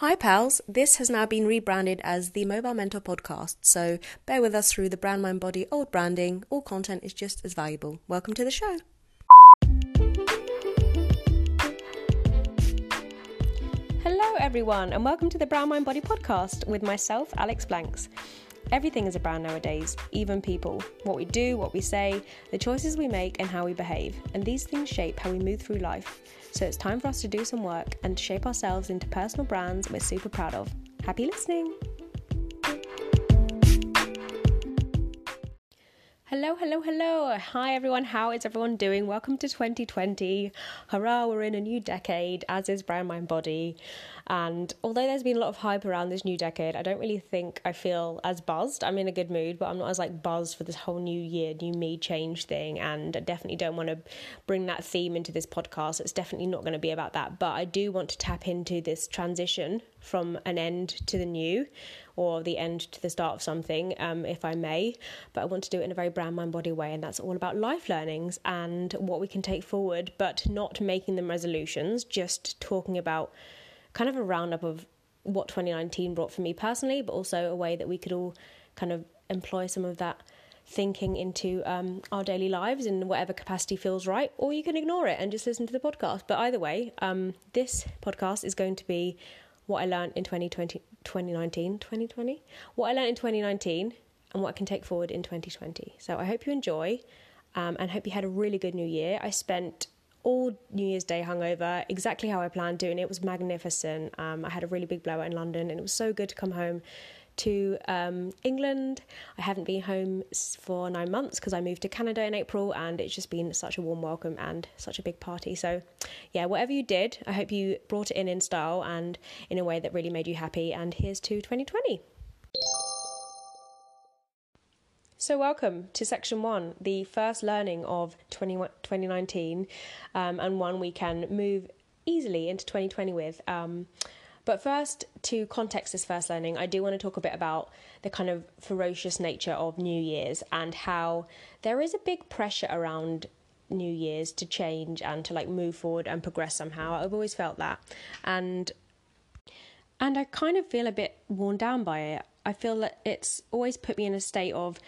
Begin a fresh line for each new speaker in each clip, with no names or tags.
Hi, pals. This has now been rebranded as the Mobile Mentor Podcast, so bear with us through the brand mind body old branding. All content is just as valuable. Welcome to the show. Hello, everyone, and welcome to the Brand Mind Body Podcast with myself, Alex Blanks. Everything is a brand nowadays, even people. What we do, what we say, the choices we make, and how we behave. And these things shape how we move through life. So it's time for us to do some work and to shape ourselves into personal brands we're super proud of. Happy listening! Hello, hello, hello. Hi, everyone. How is everyone doing? Welcome to 2020. Hurrah, we're in a new decade, as is Brand Mind Body. And although there's been a lot of hype around this new decade, I don't really think I feel as buzzed. I'm in a good mood, but I'm not as like buzzed for this whole new year, new me change thing. And I definitely don't want to bring that theme into this podcast. It's definitely not going to be about that. But I do want to tap into this transition from an end to the new or the end to the start of something, um, if I may. But I want to do it in a very brand mind body way, and that's all about life learnings and what we can take forward, but not making them resolutions, just talking about kind of a roundup of what 2019 brought for me personally, but also a way that we could all kind of employ some of that thinking into um, our daily lives in whatever capacity feels right, or you can ignore it and just listen to the podcast. But either way, um, this podcast is going to be what I learned in 2020, 2019, 2020, what I learned in 2019, and what I can take forward in 2020. So I hope you enjoy um, and hope you had a really good new year. I spent all New Year's Day hungover, exactly how I planned doing it. Was magnificent. Um, I had a really big blowout in London, and it was so good to come home to um, England. I haven't been home for nine months because I moved to Canada in April, and it's just been such a warm welcome and such a big party. So, yeah, whatever you did, I hope you brought it in in style and in a way that really made you happy. And here's to 2020. So, welcome to section one, the first learning of 20, 2019, um, and one we can move easily into 2020 with. Um, but first, to context this first learning, I do want to talk a bit about the kind of ferocious nature of New Year's and how there is a big pressure around New Year's to change and to like move forward and progress somehow. I've always felt that. And and I kind of feel a bit worn down by it. I feel that it's always put me in a state of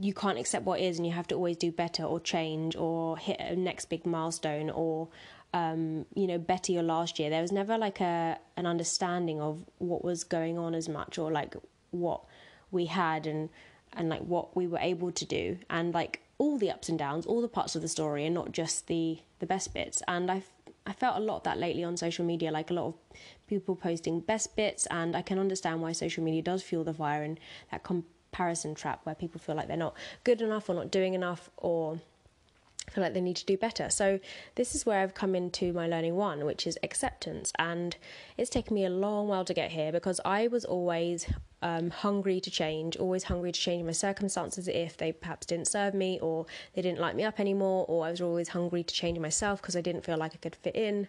you can't accept what is and you have to always do better or change or hit a next big milestone or um, you know better your last year. There was never like a an understanding of what was going on as much or like what we had and and like what we were able to do. And like all the ups and downs all the parts of the story and not just the the best bits. And i I felt a lot of that lately on social media, like a lot of people posting best bits, and I can understand why social media does fuel the fire and that com- comparison trap where people feel like they're not good enough or not doing enough or feel like they need to do better. So this is where I've come into my learning one, which is acceptance, and it's taken me a long while to get here because I was always um, hungry to change, always hungry to change my circumstances if they perhaps didn't serve me or they didn't light me up anymore, or I was always hungry to change myself because I didn't feel like I could fit in,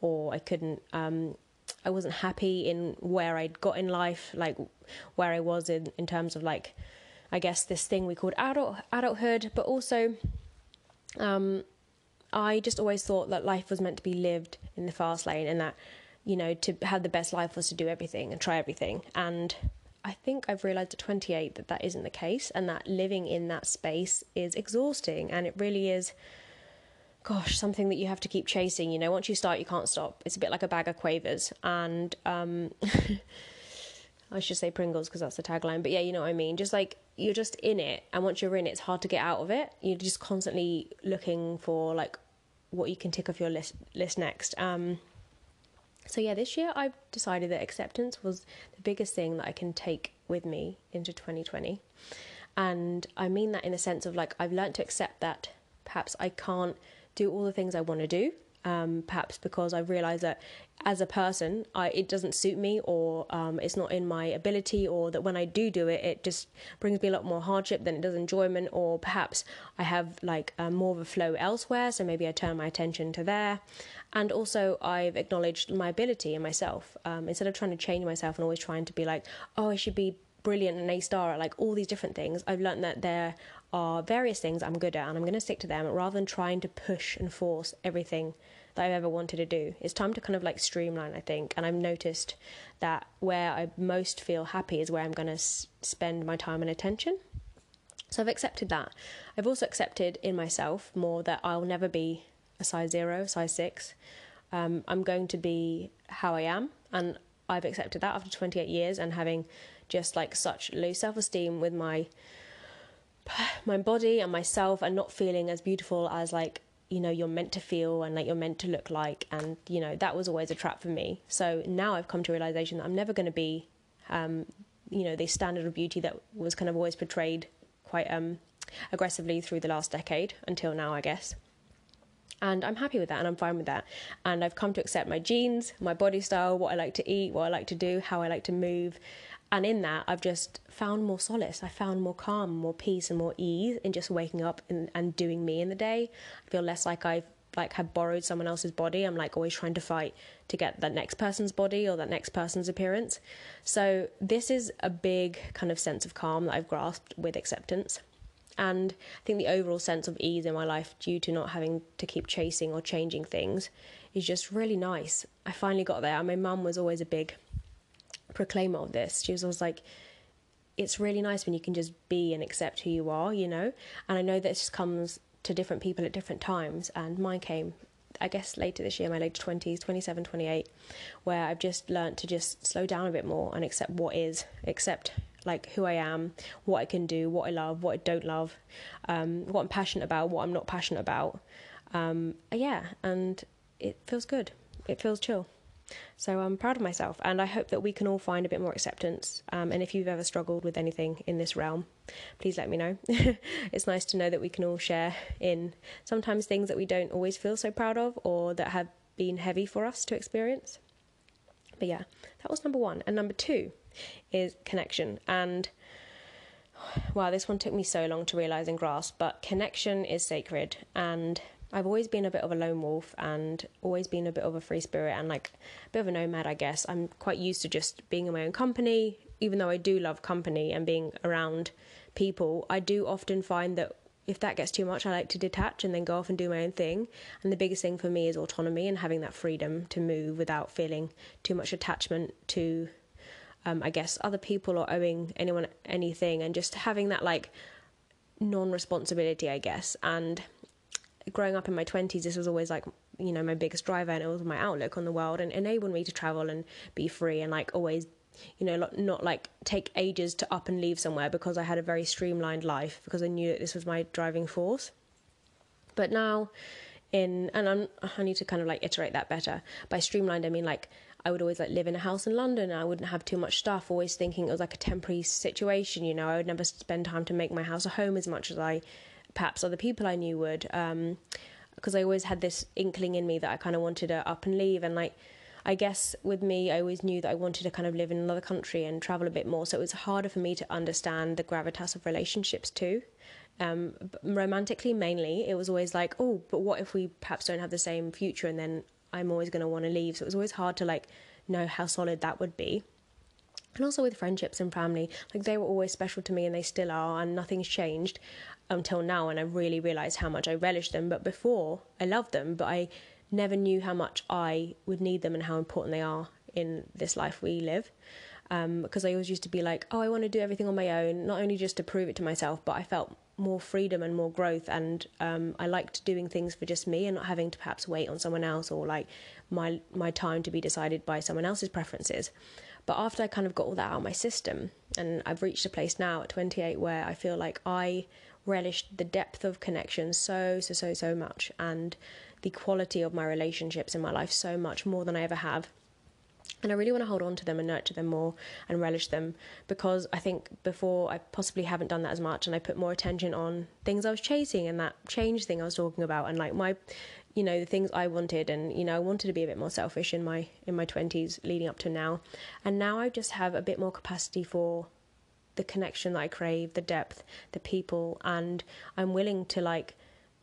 or I couldn't um, I wasn't happy in where I'd got in life, like where I was in, in terms of like, I guess this thing we called adult adulthood, but also, um, I just always thought that life was meant to be lived in the fast lane, and that you know to have the best life was to do everything and try everything. And I think I've realized at 28 that that isn't the case, and that living in that space is exhausting, and it really is gosh, something that you have to keep chasing. You know, once you start, you can't stop. It's a bit like a bag of quavers. And um, I should say Pringles because that's the tagline. But yeah, you know what I mean. Just like you're just in it, and once you're in it, it's hard to get out of it. You're just constantly looking for like what you can tick off your list list next. Um, so yeah, this year I've decided that acceptance was the biggest thing that I can take with me into 2020. And I mean that in the sense of like I've learned to accept that perhaps I can't do all the things I want to do. Um, perhaps because I realize that as a person, I, it doesn't suit me, or um, it's not in my ability, or that when I do do it, it just brings me a lot more hardship than it does enjoyment, or perhaps I have like uh, more of a flow elsewhere, so maybe I turn my attention to there. And also, I've acknowledged my ability in myself um, instead of trying to change myself and always trying to be like, oh, I should be brilliant and A star at like all these different things. I've learned that there are various things I'm good at and I'm going to stick to them rather than trying to push and force everything that I've ever wanted to do. It's time to kind of like streamline, I think. And I've noticed that where I most feel happy is where I'm going to s- spend my time and attention. So I've accepted that. I've also accepted in myself more that I'll never be a size zero, size six. Um, I'm going to be how I am, and I've accepted that after 28 years and having just like such low self esteem with my my body and myself, and not feeling as beautiful as like you know you're meant to feel and like you're meant to look like, and you know that was always a trap for me. So now I've come to a realization that I'm never going to be, um, you know, the standard of beauty that was kind of always portrayed quite um, aggressively through the last decade until now, I guess. And I'm happy with that and I'm fine with that. And I've come to accept my genes, my body style, what I like to eat, what I like to do, how I like to move. And in that, I've just found more solace. I found more calm, more peace, and more ease in just waking up and, and doing me in the day. I feel less like I've like have borrowed someone else's body. I'm like always trying to fight to get that next person's body or that next person's appearance. So this is a big kind of sense of calm that I've grasped with acceptance. And I think the overall sense of ease in my life due to not having to keep chasing or changing things is just really nice. I finally got there. My mum was always a big proclaimer of this. She was always like, it's really nice when you can just be and accept who you are, you know? And I know that this comes to different people at different times, and mine came, I guess, later this year, my late 20s, 27, 28, where I've just learned to just slow down a bit more and accept what is, accept like who I am, what I can do, what I love, what I don't love, um, what I'm passionate about, what I'm not passionate about. Um, yeah, and it feels good. It feels chill. So I'm proud of myself, and I hope that we can all find a bit more acceptance. Um, and if you've ever struggled with anything in this realm, please let me know. it's nice to know that we can all share in sometimes things that we don't always feel so proud of or that have been heavy for us to experience. But yeah, that was number one. And number two is connection. And wow, this one took me so long to realize and grasp, but connection is sacred. And I've always been a bit of a lone wolf and always been a bit of a free spirit and like a bit of a nomad, I guess. I'm quite used to just being in my own company, even though I do love company and being around people. I do often find that if that gets too much, I like to detach and then go off and do my own thing. And the biggest thing for me is autonomy and having that freedom to move without feeling too much attachment to um, I guess, other people or owing anyone anything, and just having that like non responsibility, I guess. And growing up in my 20s, this was always like, you know, my biggest driver, and it was my outlook on the world and enabled me to travel and be free and like always you know, not like take ages to up and leave somewhere because I had a very streamlined life because I knew that this was my driving force. But now, in and I'm, I need to kind of like iterate that better. By streamlined, I mean like I would always like live in a house in London and I wouldn't have too much stuff, always thinking it was like a temporary situation, you know. I would never spend time to make my house a home as much as I perhaps other people I knew would. Um, because I always had this inkling in me that I kind of wanted to up and leave and like I guess with me, I always knew that I wanted to kind of live in another country and travel a bit more. So it was harder for me to understand the gravitas of relationships too. Um, romantically, mainly, it was always like, oh, but what if we perhaps don't have the same future and then I'm always going to want to leave. So it was always hard to like know how solid that would be. And also with friendships and family, like they were always special to me and they still are, and nothing's changed until now. And I really realised how much I relish them. But before, I loved them, but I never knew how much I would need them and how important they are in this life we live. Um, because I always used to be like, oh, I want to do everything on my own, not only just to prove it to myself, but I felt more freedom and more growth and um, I liked doing things for just me and not having to perhaps wait on someone else or like my my time to be decided by someone else's preferences. But after I kind of got all that out of my system and I've reached a place now at 28 where I feel like I relished the depth of connection so so so so much and the quality of my relationships in my life so much more than I ever have. And I really want to hold on to them and nurture them more and relish them because I think before I possibly haven't done that as much and I put more attention on things I was chasing and that change thing I was talking about and like my you know the things I wanted and you know I wanted to be a bit more selfish in my in my 20s leading up to now. And now I just have a bit more capacity for the connection that I crave the depth the people and I'm willing to like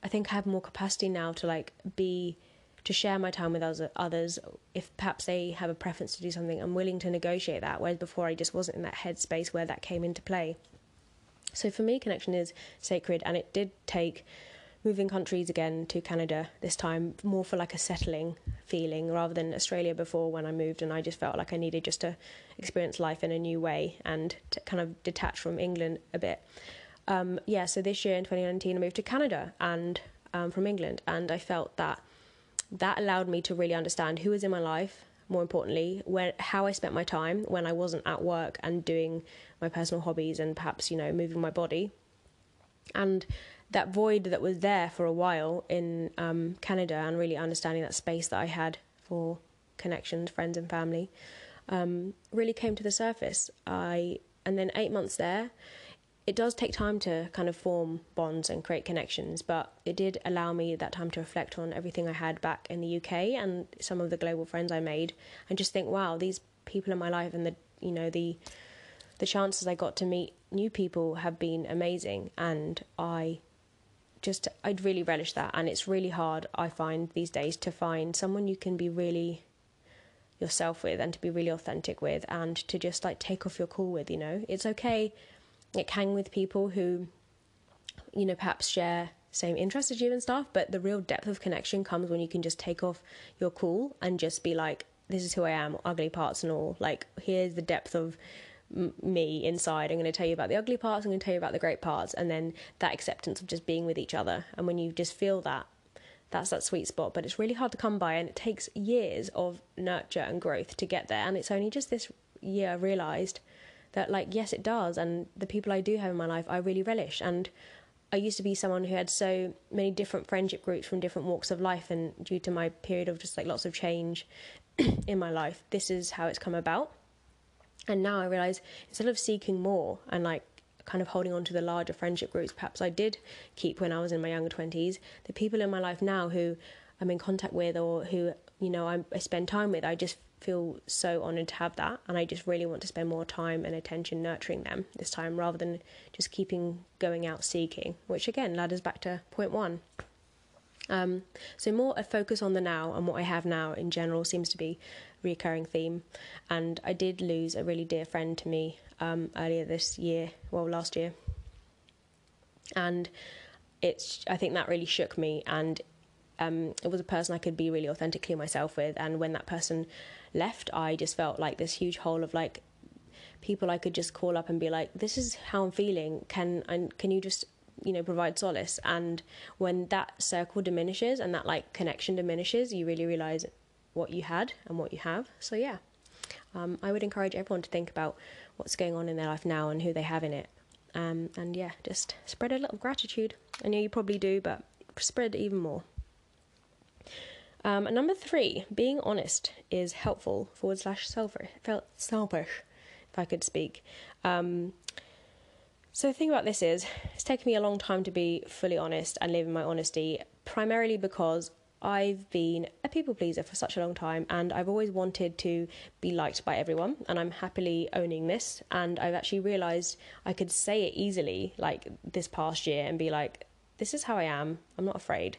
I think I have more capacity now to like be to share my time with others if perhaps they have a preference to do something i'm willing to negotiate that whereas before i just wasn't in that headspace where that came into play. So for me connection is sacred and it did take moving countries again to Canada this time, more for like a settling feeling rather than Australia before when I moved, and I just felt like I needed just to experience life in a new way and to kind of detach from England a bit. Um, yeah, so this year in 2019, I moved to Canada and um, from England, and I felt that that allowed me to really understand who was in my life. More importantly, where how I spent my time when I wasn't at work and doing my personal hobbies and perhaps you know moving my body, and that void that was there for a while in um, Canada and really understanding that space that I had for connections, friends, and family um, really came to the surface. I and then eight months there, it does take time to kind of form bonds and create connections, but it did allow me that time to reflect on everything I had back in the UK and some of the global friends I made, and just think, wow, these people in my life and the you know the the chances I got to meet new people have been amazing, and I just I'd really relish that. And it's really hard, I find these days, to find someone you can be really yourself with and to be really authentic with and to just like take off your cool with. You know, it's okay like hang with people who, you know, perhaps share same interests as you and stuff, but the real depth of connection comes when you can just take off your cool and just be like, this is who I am, ugly parts and all. Like, here's the depth of me inside. I'm going to tell you about the ugly parts, I'm going to tell you about the great parts, and then that acceptance of just being with each other. And when you just feel that, that's that sweet spot. But it's really hard to come by, and it takes years of nurture and growth to get there. And it's only just this year I realised that, like, yes, it does. And the people I do have in my life, I really relish. And I used to be someone who had so many different friendship groups from different walks of life, and due to my period of just like lots of change in my life, this is how it's come about. And now I realize instead of seeking more and like kind of holding on to the larger friendship groups perhaps I did keep when I was in my younger 20s, the people in my life now who I'm in contact with or who, you know, I, I spend time with, I just feel so honored to have that. And I just really want to spend more time and attention nurturing them this time rather than just keeping going out seeking, which again ladders back to point one. Um, so more a focus on the now and what I have now in general seems to be recurring theme. And I did lose a really dear friend to me um, earlier this year, well last year, and it's I think that really shook me. And um, it was a person I could be really authentically myself with. And when that person left, I just felt like this huge hole of like people I could just call up and be like, "This is how I'm feeling. Can and can you just you know provide solace and when that circle diminishes and that like connection diminishes you really realize what you had and what you have. So yeah. Um, i would encourage everyone to think about what's going on in their life now and who they have in it. Um, and yeah just spread a little gratitude. I know you probably do but spread even more. Um, number three being honest is helpful forward slash selfish Felt selfish if i could speak. Um, so the thing about this is, it's taken me a long time to be fully honest and live in my honesty, primarily because I've been a people pleaser for such a long time and I've always wanted to be liked by everyone and I'm happily owning this. And I've actually realized I could say it easily like this past year and be like this is how I am. I'm not afraid.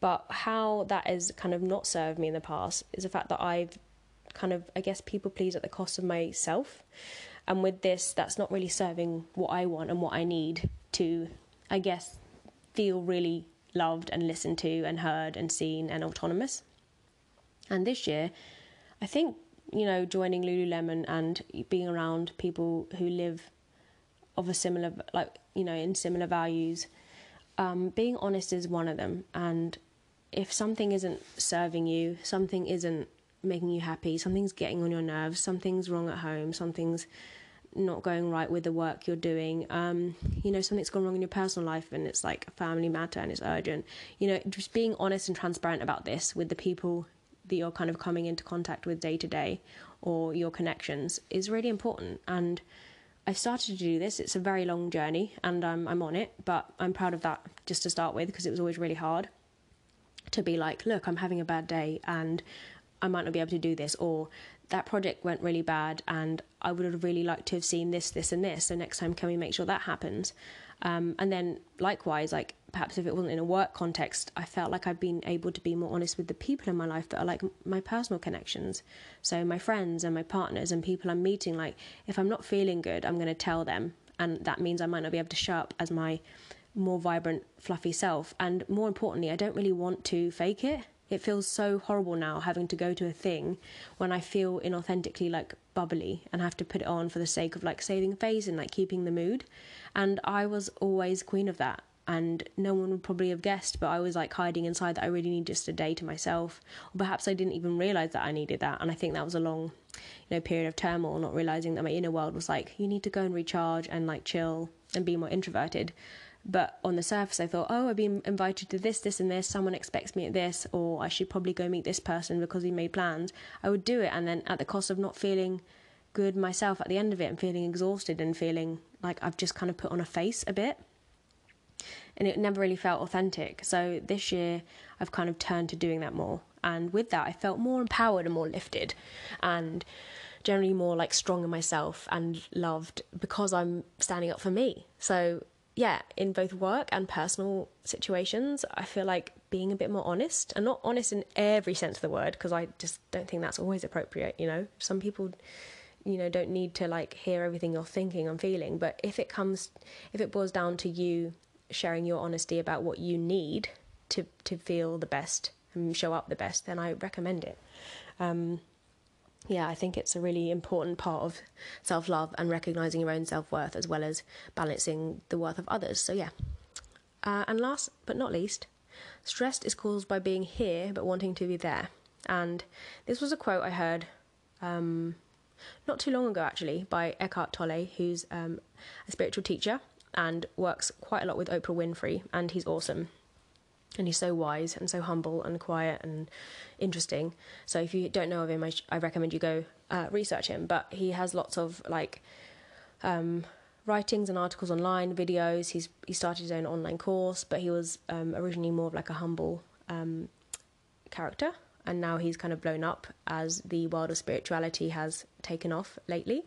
But how that has kind of not served me in the past is the fact that I've kind of I guess people please at the cost of myself. And with this, that's not really serving what I want and what I need to, I guess, feel really loved and listened to and heard and seen and autonomous. And this year, I think, you know, joining Lululemon and being around people who live of a similar, like, you know, in similar values, um, being honest is one of them. And if something isn't serving you, something isn't making you happy, something's getting on your nerves, something's wrong at home, something's not going right with the work you're doing, um, you know, something's gone wrong in your personal life and it's like a family matter and it's urgent, you know, just being honest and transparent about this with the people that you're kind of coming into contact with day to day or your connections is really important. And I started to do this. It's a very long journey and I'm, I'm on it, but I'm proud of that just to start with because it was always really hard to be like, look, I'm having a bad day and I might not be able to do this, or that project went really bad and I would have really liked to have seen this, this, and this. So next time, can we make sure that happens? Um, and then likewise, like perhaps if it wasn't in a work context, I felt like I've been able to be more honest with the people in my life that are like my personal connections. So my friends and my partners and people I'm meeting. Like if I'm not feeling good, I'm going to tell them, and that means I might not be able to show up as my more vibrant, fluffy self. And more importantly, I don't really want to fake it. It feels so horrible now having to go to a thing when I feel inauthentically like bubbly and have to put it on for the sake of like saving face and like keeping the mood. And I was always queen of that. And no one would probably have guessed, but I was like hiding inside that I really need just a day to myself. Or perhaps I didn't even realize that I needed that. And I think that was a long, you know, period of turmoil, not realizing that my inner world was like, you need to go and recharge and like chill and be more introverted. But on the surface, I thought, oh, I've been invited to this, this, and this. Someone expects me at this, or I should probably go meet this person because he made plans. I would do it, and then at the cost of not feeling good myself at the end of it and feeling exhausted and feeling like I've just kind of put on a face a bit. And it never really felt authentic. So this year, I've kind of turned to doing that more. And with that, I felt more empowered and more lifted. And generally more like strong in myself and loved because I'm standing up for me. So yeah, in both work and personal situations, I feel like being a bit more honest and not honest in every sense of the word because I just don't think that's always appropriate, you know. Some people you know don't need to like hear everything you're thinking and feeling, but if it comes if it boils down to you sharing your honesty about what you need to to feel the best and show up the best, then I recommend it. Um, yeah, I think it's a really important part of self love and recognizing your own self worth as well as balancing the worth of others. So, yeah. Uh, and last but not least, stress is caused by being here but wanting to be there. And this was a quote I heard um, not too long ago, actually, by Eckhart Tolle, who's um, a spiritual teacher and works quite a lot with Oprah Winfrey, and he's awesome and he's so wise and so humble and quiet and interesting. So if you don't know of him, I, sh- I recommend you go uh, research him. But he has lots of like um, writings and articles online, videos. He's he started his own online course, but he was um, originally more of like a humble um, character, and now he's kind of blown up as the world of spirituality has taken off lately.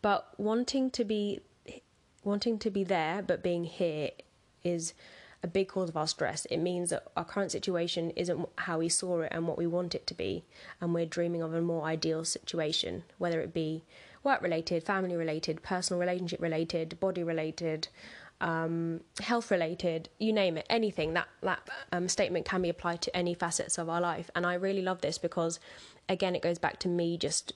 But wanting to be wanting to be there, but being here is a big cause of our stress. It means that our current situation isn't how we saw it and what we want it to be, and we're dreaming of a more ideal situation, whether it be work related, family related, personal relationship related, body related, um, health related, you name it, anything. That that um, statement can be applied to any facets of our life, and I really love this because, again, it goes back to me just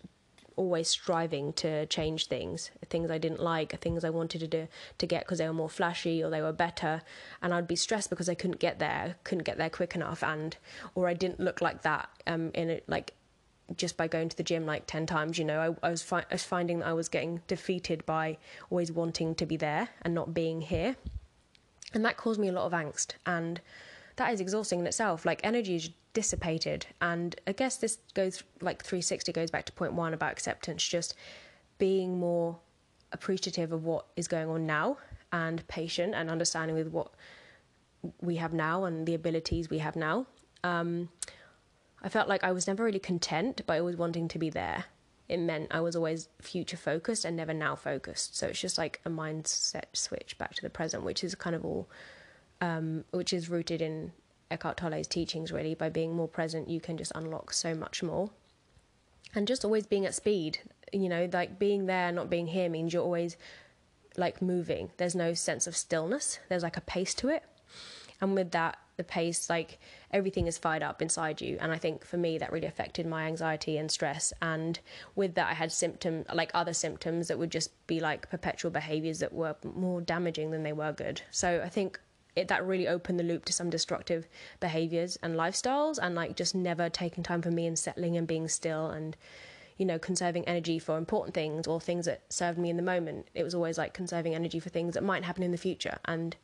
always striving to change things, things I didn't like, things I wanted to do to get because they were more flashy or they were better, and I'd be stressed because I couldn't get there, couldn't get there quick enough, and or I didn't look like that um in it like just by going to the gym like 10 times you know? I, I was, fi- I was finding that i was getting defeated by always wanting to be there and not being here. And that caused me a lot of angst. And that is exhausting in itself. Like energy is dissipated, and I guess this goes like 360 goes back to point one about acceptance, just being more appreciative of what is going on now and patient and understanding with what we have now and the abilities we have now. Um, I felt like I was never really content, but always wanting to be there. It meant I was always future focused and never now focused. So it's just like a mindset switch back to the present, which is kind of all um, which is rooted in Eckhart Tolle's teachings, really. By being more present, you can just unlock so much more. And just always being at speed, you know, like being there, not being here means you're always like moving. There's no sense of stillness, there's like a pace to it. And with that, the pace, like everything is fired up inside you. And I think for me, that really affected my anxiety and stress. And with that, I had symptoms, like other symptoms that would just be like perpetual behaviors that were more damaging than they were good. So I think it, that really opened the loop to some destructive behaviors and lifestyles and like just never taking time for me and settling and being still and you know conserving energy for important things or things that served me in the moment. It was always like conserving energy for things that might happen in the future. And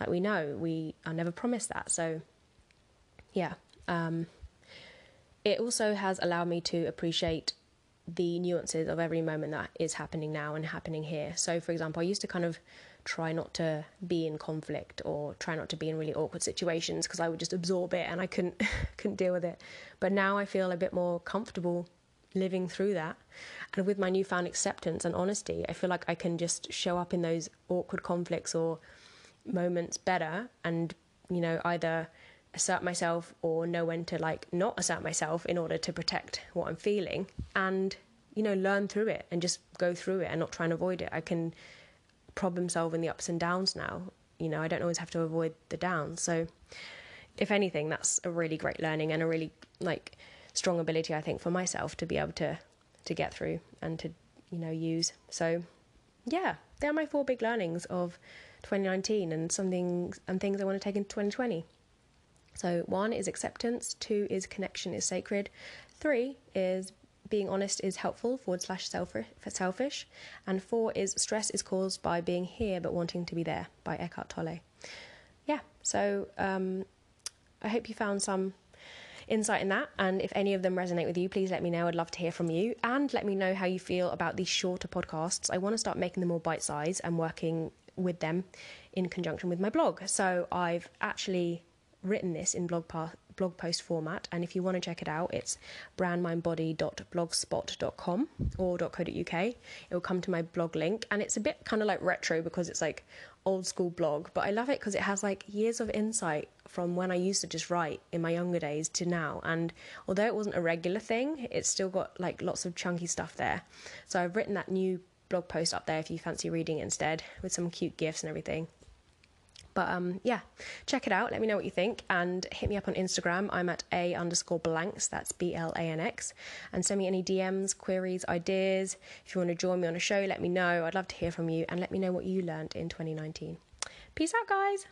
like we know we are never promised that. So yeah um, it also has allowed me to appreciate the nuances of every moment that is happening now and happening here. So for example i used to kind of try not to be in conflict or try not to be in really awkward situations because I would just absorb it and I couldn't couldn't deal with it. But now I feel a bit more comfortable living through that. And with my newfound acceptance and honesty, I feel like I can just show up in those awkward conflicts or moments better and, you know, either assert myself or know when to like not assert myself in order to protect what I'm feeling and, you know, learn through it and just go through it and not try and avoid it. I can problem solving the ups and downs now. You know, I don't always have to avoid the downs. So, if anything, that's a really great learning and a really like strong ability I think for myself to be able to to get through and to you know use. So, yeah, they are my four big learnings of 2019 and something and things I want to take into 2020. So, one is acceptance, two is connection is sacred, three is being honest is helpful forward slash selfish, and four is stress is caused by being here but wanting to be there by Eckhart Tolle. Yeah, so um, I hope you found some insight in that. And if any of them resonate with you, please let me know. I'd love to hear from you. And let me know how you feel about these shorter podcasts. I want to start making them more bite sized and working with them in conjunction with my blog. So I've actually written this in blog blog post format. And if you want to check it out it's brandmindbody.blogspot.com or .co.uk it will come to my blog link. And it's a bit kind of like retro because it's like old school blog but I love it because it has like years of insight from when I used to just write in my younger days to now. And although it wasn't a regular thing it's still got like lots of chunky stuff there. So I've written that new blog post up there if you fancy reading it instead with some cute gifs and everything. But um, yeah, check it out. Let me know what you think and hit me up on Instagram. I'm at a underscore blanx. That's B L A N X. And send me any DMs, queries, ideas. If you want to join me on a show, let me know. I'd love to hear from you and let me know what you learned in 2019. Peace out, guys.